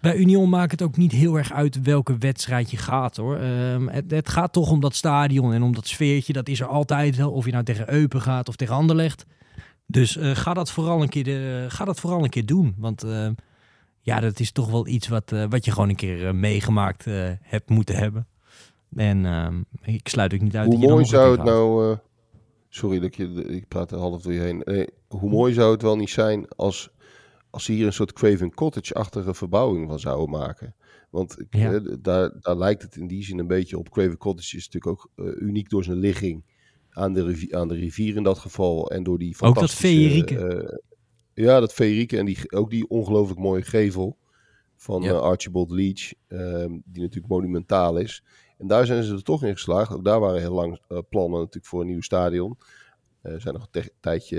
bij Union maakt het ook niet heel erg uit welke wedstrijd je gaat hoor. Um, het, het, gaat toch om dat stadion en om dat sfeertje. Dat is er altijd wel. Of je nou tegen Eupen gaat of tegen Anderlecht. Dus uh, ga, dat vooral een keer ga dat vooral een keer doen. Want uh, ja, dat is toch wel iets wat, uh, wat je gewoon een keer meegemaakt hebt moeten hebben. En ehm, ik sluit ook niet uit.
Hoe dat je mooi zou het nou. sorry dat je. Ik praat er half door je heen. Nee, hoe mooi zou het wel niet zijn als, als ze hier een soort Craven Cottage-achtige verbouwing van zouden maken. Want ja. daar, daar lijkt het in die zin een beetje op. Craven Cottage is natuurlijk ook uniek door zijn ligging aan de, rivier, aan de rivier in dat geval. En door die
fantastische... Ook dat feerieke.
Uh, ja, dat feerieke en die, ook die ongelooflijk mooie gevel van ja. uh, Archibald Leach, uh, die natuurlijk monumentaal is. En daar zijn ze er toch in geslaagd. Ook daar waren heel lang uh, plannen natuurlijk voor een nieuw stadion. Ze zijn nog een tijdje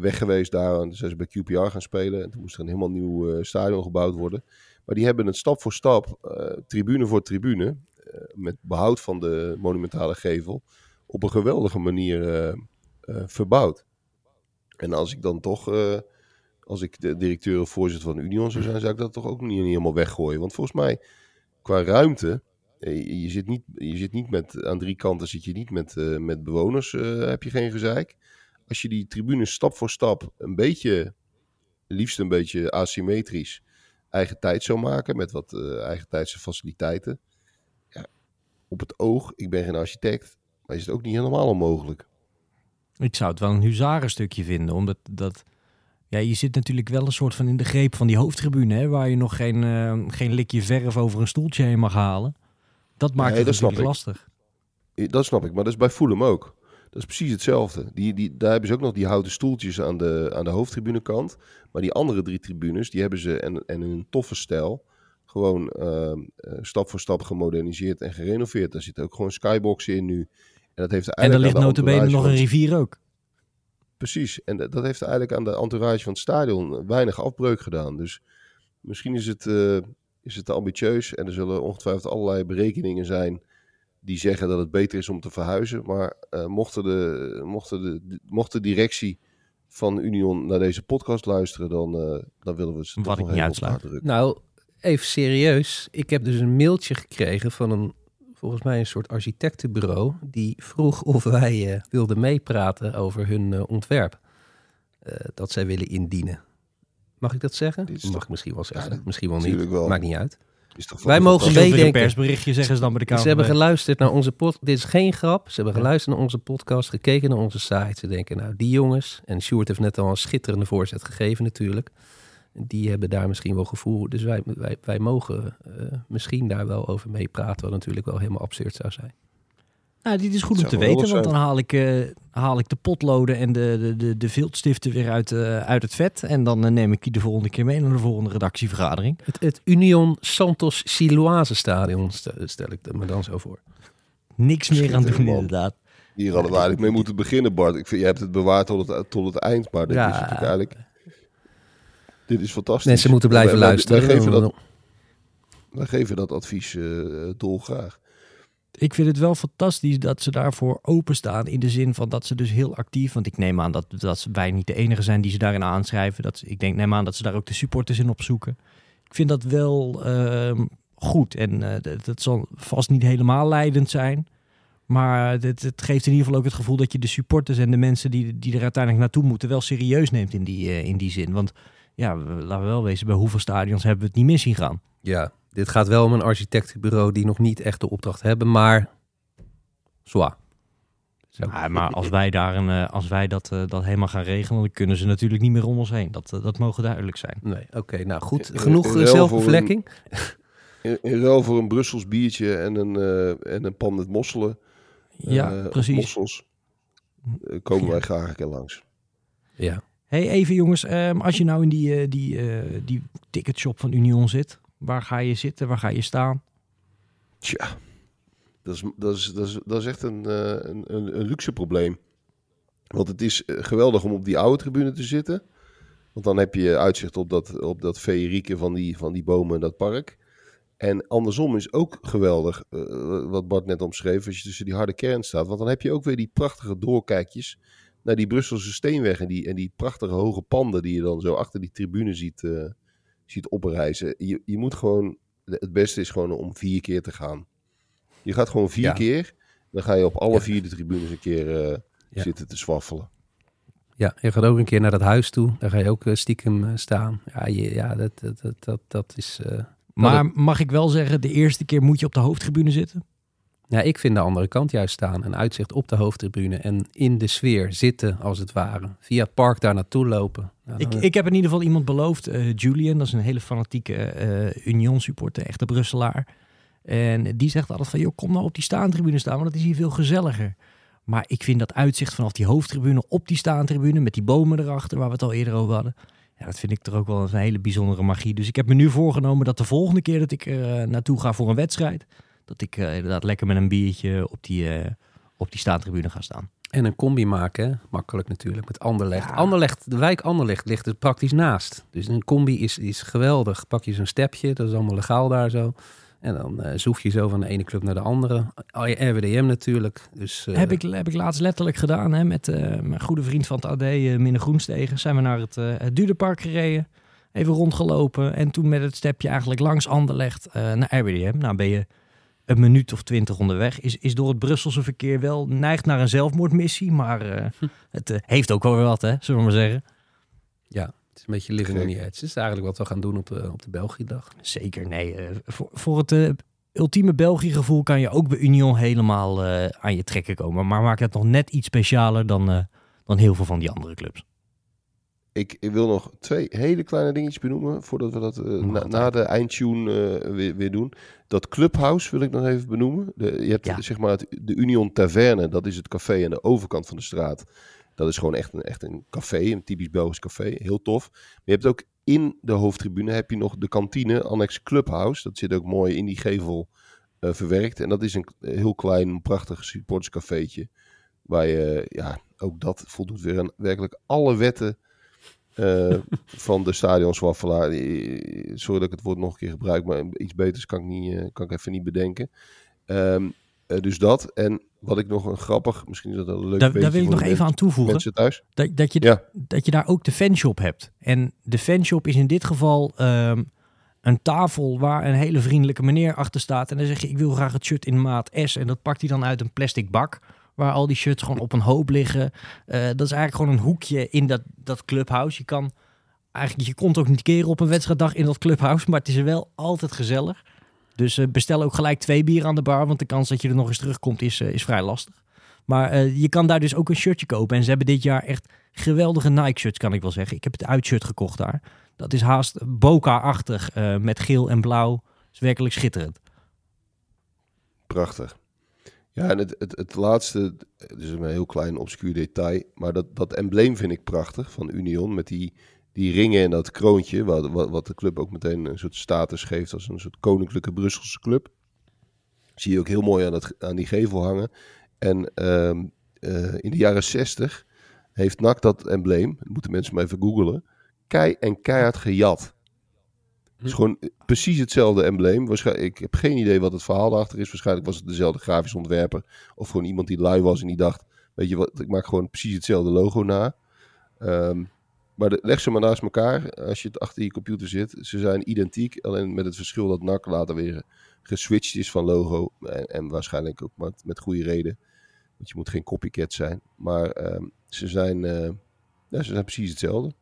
weg geweest daar. En toen zijn ze bij QPR gaan spelen. En toen moest er een helemaal nieuw stadion gebouwd worden. Maar die hebben het stap voor stap, tribune voor tribune, met behoud van de monumentale gevel, op een geweldige manier uh, uh, verbouwd. En als ik dan toch, uh, als ik de directeur of voorzitter van Union zou zijn, zou ik dat toch ook niet, helemaal weggooien. Want volgens mij, qua ruimte, je, zit niet, je zit niet met, aan drie kanten zit je niet met, met bewoners, heb je geen gezeik. Als je die tribunes stap voor stap een beetje, liefst een beetje asymmetrisch, eigen tijd zou maken, met wat eigen tijdse faciliteiten. Ja, op het oog, ik ben geen architect, maar is het ook niet helemaal onmogelijk.
Ik zou het wel een huzarenstukje vinden, omdat dat... Ja, je zit natuurlijk wel een soort van in de greep van die hoofdtribune, hè, waar je nog geen, uh, geen likje verf over een stoeltje heen mag halen. Dat maakt nee, het natuurlijk lastig.
Dat snap ik, maar dat is bij Fulham ook. Dat is precies hetzelfde. Die, die, daar hebben ze ook nog die houten stoeltjes aan de, aan de hoofdtribunekant. Maar die andere drie tribunes, die hebben ze en, en in een toffe stijl gewoon uh, stap voor stap gemoderniseerd en gerenoveerd. Daar zitten ook gewoon skyboxen in nu. En, dat heeft
en er ligt notabene nog een rivier ook.
Precies. En dat heeft eigenlijk aan de entourage van het stadion weinig afbreuk gedaan. Dus misschien is het, uh, is het te ambitieus. En er zullen ongetwijfeld allerlei berekeningen zijn die zeggen dat het beter is om te verhuizen. Maar uh, mochten de, mochten de, mocht de directie van Union naar deze podcast luisteren, dan, uh, dan willen we het
Wat ik niet uitsluit.
Nou, even serieus. Ik heb dus een mailtje gekregen van een volgens mij een soort architectenbureau, die vroeg of wij uh, wilden meepraten over hun uh, ontwerp. Uh, dat zij willen indienen. Mag ik dat zeggen? Mag toch... ik misschien wel zeggen. Ja, misschien wel niet. Wel. Maakt niet uit. wij mogen meedenken. Een
persberichtje zeggen ze dan bij de Kamer.
Ze hebben geluisterd naar onze podcast. Dit is geen grap. Ze hebben geluisterd naar onze podcast, gekeken naar onze site. Ze denken, nou, die jongens. En Sjoerd heeft net al een schitterende voorzet gegeven, natuurlijk die hebben daar misschien wel gevoel. Dus wij, wij, wij mogen uh, misschien daar wel over meepraten, wat natuurlijk wel helemaal absurd zou zijn.
Nou, dit is goed om te weten, want dan haal ik, uh, haal ik de potloden en de, de, de, de viltstiften weer uit, uh, uit het vet. En dan neem ik die de volgende keer mee naar de volgende redactievergadering.
Het, het Union Santos Siloase Stadion stel ik me dan zo voor.
Niks meer aan doen, inderdaad.
Hier hadden we eigenlijk mee moeten beginnen, Bart. Ik vind, je hebt het bewaard tot het, tot het eind, maar dit
Ja.
is natuurlijk eigenlijk... Dit is fantastisch.
Mensen moeten blijven
Wij- wij-
luisteren.
Wij geven dat, wij geven dat advies eh dolgraag.
Ik vind het wel fantastisch dat ze daarvoor openstaan. In de zin van dat ze dus heel actief. Want ik neem aan dat, dat wij niet de enige zijn die ze daarin aanschrijven. Dat, ik denk, neem aan dat ze daar ook de supporters in opzoeken. Ik vind dat wel ehm, goed. En eh, dat, dat zal vast niet helemaal leidend zijn. Maar het, het geeft in ieder geval ook het gevoel dat je de supporters en de mensen die, die er uiteindelijk naartoe moeten wel serieus neemt in die, eh, in die zin. Want ja, we- laten we wel wezen, bij hoeveel stadions hebben we het niet mis zien gaan.
Ja, dit gaat wel om een architectenbureau die nog niet echt de opdracht hebben, maar zwaar.
Ja, maar als wij, daar een, eh, als wij dat, eh, dat helemaal gaan regelen, dan kunnen ze natuurlijk niet meer om ons heen. Dat, eh, dat mogen duidelijk zijn.
Nee, oké, nou goed.
In-
Genoeg
in voor
zelfbevlekking.
In, in ruil voor een Brussels biertje en een, eh, en een pan met mosselen.
Ja, precies.
Mossels. komen
Ja.
wij graag een keer langs.
Ja.
Hey, even jongens, ehm, als je nou in die, eh, die, eh, die ticketshop van Union zit, waar ga je zitten, waar ga je staan?
Tja, dat is, dat is, dat is, dat is echt een, eh, een, een, luxe probleem. Want het is geweldig om op die oude tribune te zitten. Want dan heb je uitzicht op dat, op dat feerieke van die, van die bomen en dat park. En andersom is ook geweldig, wat Bart net omschreef, als je tussen die harde kern staat. Want dan heb je ook weer die prachtige doorkijkjes naar die Brusselse steenweg. En die, en die prachtige hoge panden die je dan zo achter die tribune ziet, eh, ziet oprijzen. Je, je moet gewoon, het beste is gewoon om vier keer te gaan. Je gaat gewoon vier
Ja.
keer, dan ga je op alle
Ja.
vier de tribunes een keer eh,
Ja.
zitten te zwaffelen.
ja, je gaat ook een keer naar dat huis toe. Daar ga je ook eh, stiekem staan. Ja, je, ja dat, dat, dat, dat, is... eh,
Maar mag ik wel zeggen, de eerste keer moet je op de hoofdtribune zitten?
Ja, ik vind de andere kant juist staan. Een uitzicht op de hoofdtribune en in de sfeer zitten, als het ware. Via het park daar naartoe lopen.
Ik, ik heb in ieder geval iemand beloofd, eh, Julian, dat is een hele fanatieke eh Union supporter, echte Brusselaar. En die zegt altijd van, joh, kom nou op die staantribune staan, want dat is hier veel gezelliger. Maar ik vind dat uitzicht vanaf die hoofdtribune op die staantribune, met die bomen erachter, waar we het al eerder over hadden. Ja, dat vind ik toch ook wel een hele bijzondere magie. Dus ik heb me nu voorgenomen dat de volgende keer dat ik er eh, naartoe ga voor een wedstrijd, dat ik eh, inderdaad lekker met een biertje op die, eh, op die staantribune ga staan.
En een combi maken, makkelijk natuurlijk, met Anderlecht.
Ja.
Anderlecht. De wijk Anderlecht ligt er praktisch naast. Dus een combi is, is geweldig. Pak je zo'n stepje, dat is allemaal legaal daar zo. En dan eh, zoef je zo van de ene club naar de andere. RWDM natuurlijk. Dus,
Heb ik, heb ik laatst letterlijk gedaan hè, met mijn goede vriend van het AD, Minne Groenstegen. Zijn we naar het, het Dudepark gereden, even rondgelopen en toen met het stepje eigenlijk langs Anderlecht naar RWDM. Nou ben je een minuut of twintig onderweg. Is, is door het Brusselse verkeer wel neigt naar een zelfmoordmissie, maar eh, het eh, heeft ook wel weer wat, hè, zullen we maar zeggen.
Ja, het is een beetje living on
Gek.
the edge. Het is eigenlijk wat we gaan doen op, op de Belgiedag.
Zeker, nee. eh, voor, voor het ultieme België-gevoel kan je ook bij Union helemaal aan je trekken komen. Maar maakt het nog net iets specialer dan, dan heel veel van die andere clubs.
Ik, ik wil nog twee hele kleine dingetjes benoemen voordat we dat eh, na, na de eindtune eh, weer, weer doen. Dat Clubhouse wil ik nog even benoemen. De, je hebt
Ja.
zeg maar het, de Union Taverne, dat is het café aan de overkant van de straat. Dat is gewoon echt een, echt een café, een typisch Belgisch café, heel tof. Maar je hebt ook in de hoofdtribune heb je nog de kantine, annex Clubhouse. Dat zit ook mooi in die gevel eh, verwerkt. En dat is een heel klein, prachtig supporterscafeetje. Waar je, ja, ook dat voldoet weer aan werkelijk alle wetten eh, van de stadionswaffelaar. Eh, Sorry dat ik het woord nog een keer gebruik, maar iets beters kan ik, niet, eh, kan ik even niet bedenken. Ehm, eh, dus dat. En wat ik nog een grappig, misschien is dat een leuk
Daar, daar wil ik nog even aan toevoegen.
mensen thuis.
Dat, dat, je,
Ja.
dat je daar ook de fanshop hebt. En de fanshop is in dit geval ehm, een tafel waar een hele vriendelijke meneer achter staat. En dan zeg je, ik wil graag het shirt in maat S. En dat pakt hij dan uit een plastic bak. Waar al die shirts gewoon op een hoop liggen. Eh, dat is eigenlijk gewoon een hoekje in dat, dat clubhouse. Je kan eigenlijk, je komt ook niet keren op een wedstrijddag in dat clubhouse. Maar het is wel altijd gezellig. Dus eh, bestel ook gelijk twee bier aan de bar. Want de kans dat je er nog eens terugkomt is, eh, is vrij lastig. Maar je kan daar dus ook een shirtje kopen. En ze hebben dit jaar echt geweldige Nike-shirts, kan ik wel zeggen. Ik heb het uitshirt gekocht daar. Dat is haast Boca-achtig met geel en blauw. is werkelijk schitterend.
Prachtig. Ja, en het, het, het laatste, het is een heel klein obscuur detail, maar dat, dat embleem vind ik prachtig van Union met die, die ringen en dat kroontje, wat, wat, wat de club ook meteen een soort status geeft als een soort koninklijke Brusselse club. Zie je ook heel mooi aan, dat, aan die gevel hangen. En ehm, in de jaren 60 heeft NAC dat embleem, moeten mensen maar even googlen, kei en keihard gejat. Het is gewoon precies hetzelfde embleem. Waarschijnlijk, ik heb geen idee wat het verhaal daarachter is. Waarschijnlijk was het dezelfde grafisch ontwerper. Of gewoon iemand die lui was en die dacht... Weet je wat, ik maak gewoon precies hetzelfde logo na. Ehm, maar leg ze maar naast elkaar als je het achter je computer zit. Ze zijn identiek, alleen met het verschil dat NAC later weer geswitcht is van logo. En, en waarschijnlijk ook met, met goede reden. Want je moet geen copycat zijn. Maar ehm, ze, zijn, uh, ja, ze zijn precies hetzelfde.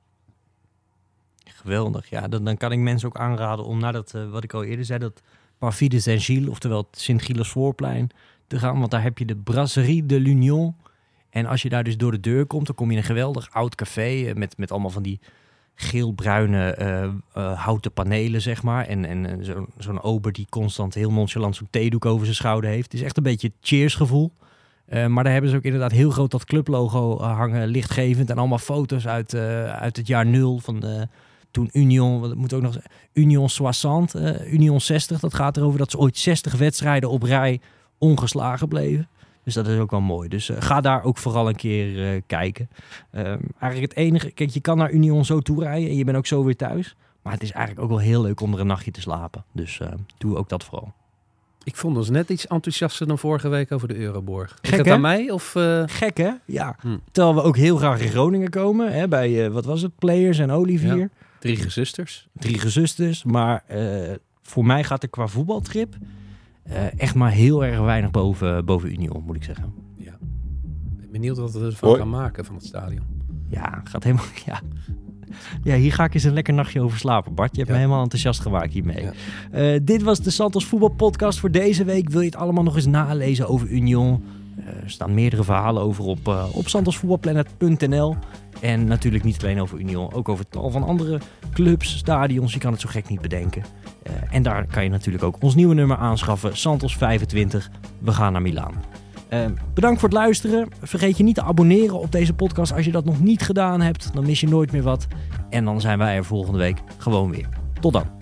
Geweldig. Ja, dan, dan kan ik mensen ook aanraden om naar dat, uh, wat ik al eerder zei, dat Parvis de Saint-Gilles, oftewel Sint-Gilles voorplein, te gaan. Want daar heb je de Brasserie de l'Union. En als je daar dus door de deur komt, dan kom je in een geweldig oud café eh, met, met allemaal van die geel-bruine uh, houten panelen, zeg maar. En, en zo'n zo'n ober die constant heel nonchalant zo'n theedoek over zijn schouder heeft. Het is echt een beetje cheers gevoel. maar daar hebben ze ook inderdaad heel groot dat clublogo hangen, lichtgevend. En allemaal foto's uit, uit het jaar nul van de toen Union, wat moet ook nog Union 60, uh, Union 60. Dat gaat erover dat ze ooit 60 wedstrijden op rij ongeslagen bleven. Dus dat is ook wel mooi. Dus uh, ga daar ook vooral een keer uh, kijken. Ehm, eigenlijk het enige, kijk, je kan naar Union zo toe rijden en je bent ook zo weer thuis. Maar het is eigenlijk ook wel heel leuk om er een nachtje te slapen. Dus uh, doe ook dat vooral.
Ik vond ons net iets enthousiaster dan vorige week over de Euroborg. Gek, het aan mij? Of,
Gek hè? Ja. Hm. Terwijl we ook heel graag in Groningen komen. Hè, bij, wat was het? Players en Olivier. Ja.
Drie gezusters.
Drie gezusters. Maar uh, voor mij gaat er qua voetbaltrip uh, echt maar heel erg weinig boven, boven Union, moet ik zeggen.
Ja. Ik ben benieuwd wat we ervan gaan maken van het stadion.
Ja, gaat helemaal... Ja. Ja, hier ga ik eens een lekker nachtje over slapen, Bart. Je hebt me helemaal enthousiast gemaakt hiermee. Ja. Uh, dit was de Santos Voetbalpodcast voor deze week. Wil je het allemaal nog eens nalezen over Union? er staan meerdere verhalen over op, uh, op santosvoetbalplanet.nl. En natuurlijk niet alleen over Union, ook over tal van andere clubs, stadions. Je kan het zo gek niet bedenken. Uh, en daar kan je natuurlijk ook ons nieuwe nummer aanschaffen, Santos 25. We gaan naar Milaan. Uh, bedankt voor het luisteren. Vergeet je niet te abonneren op deze podcast. Als je dat nog niet gedaan hebt, dan mis je nooit meer wat. En dan zijn wij er volgende week gewoon weer. Tot dan.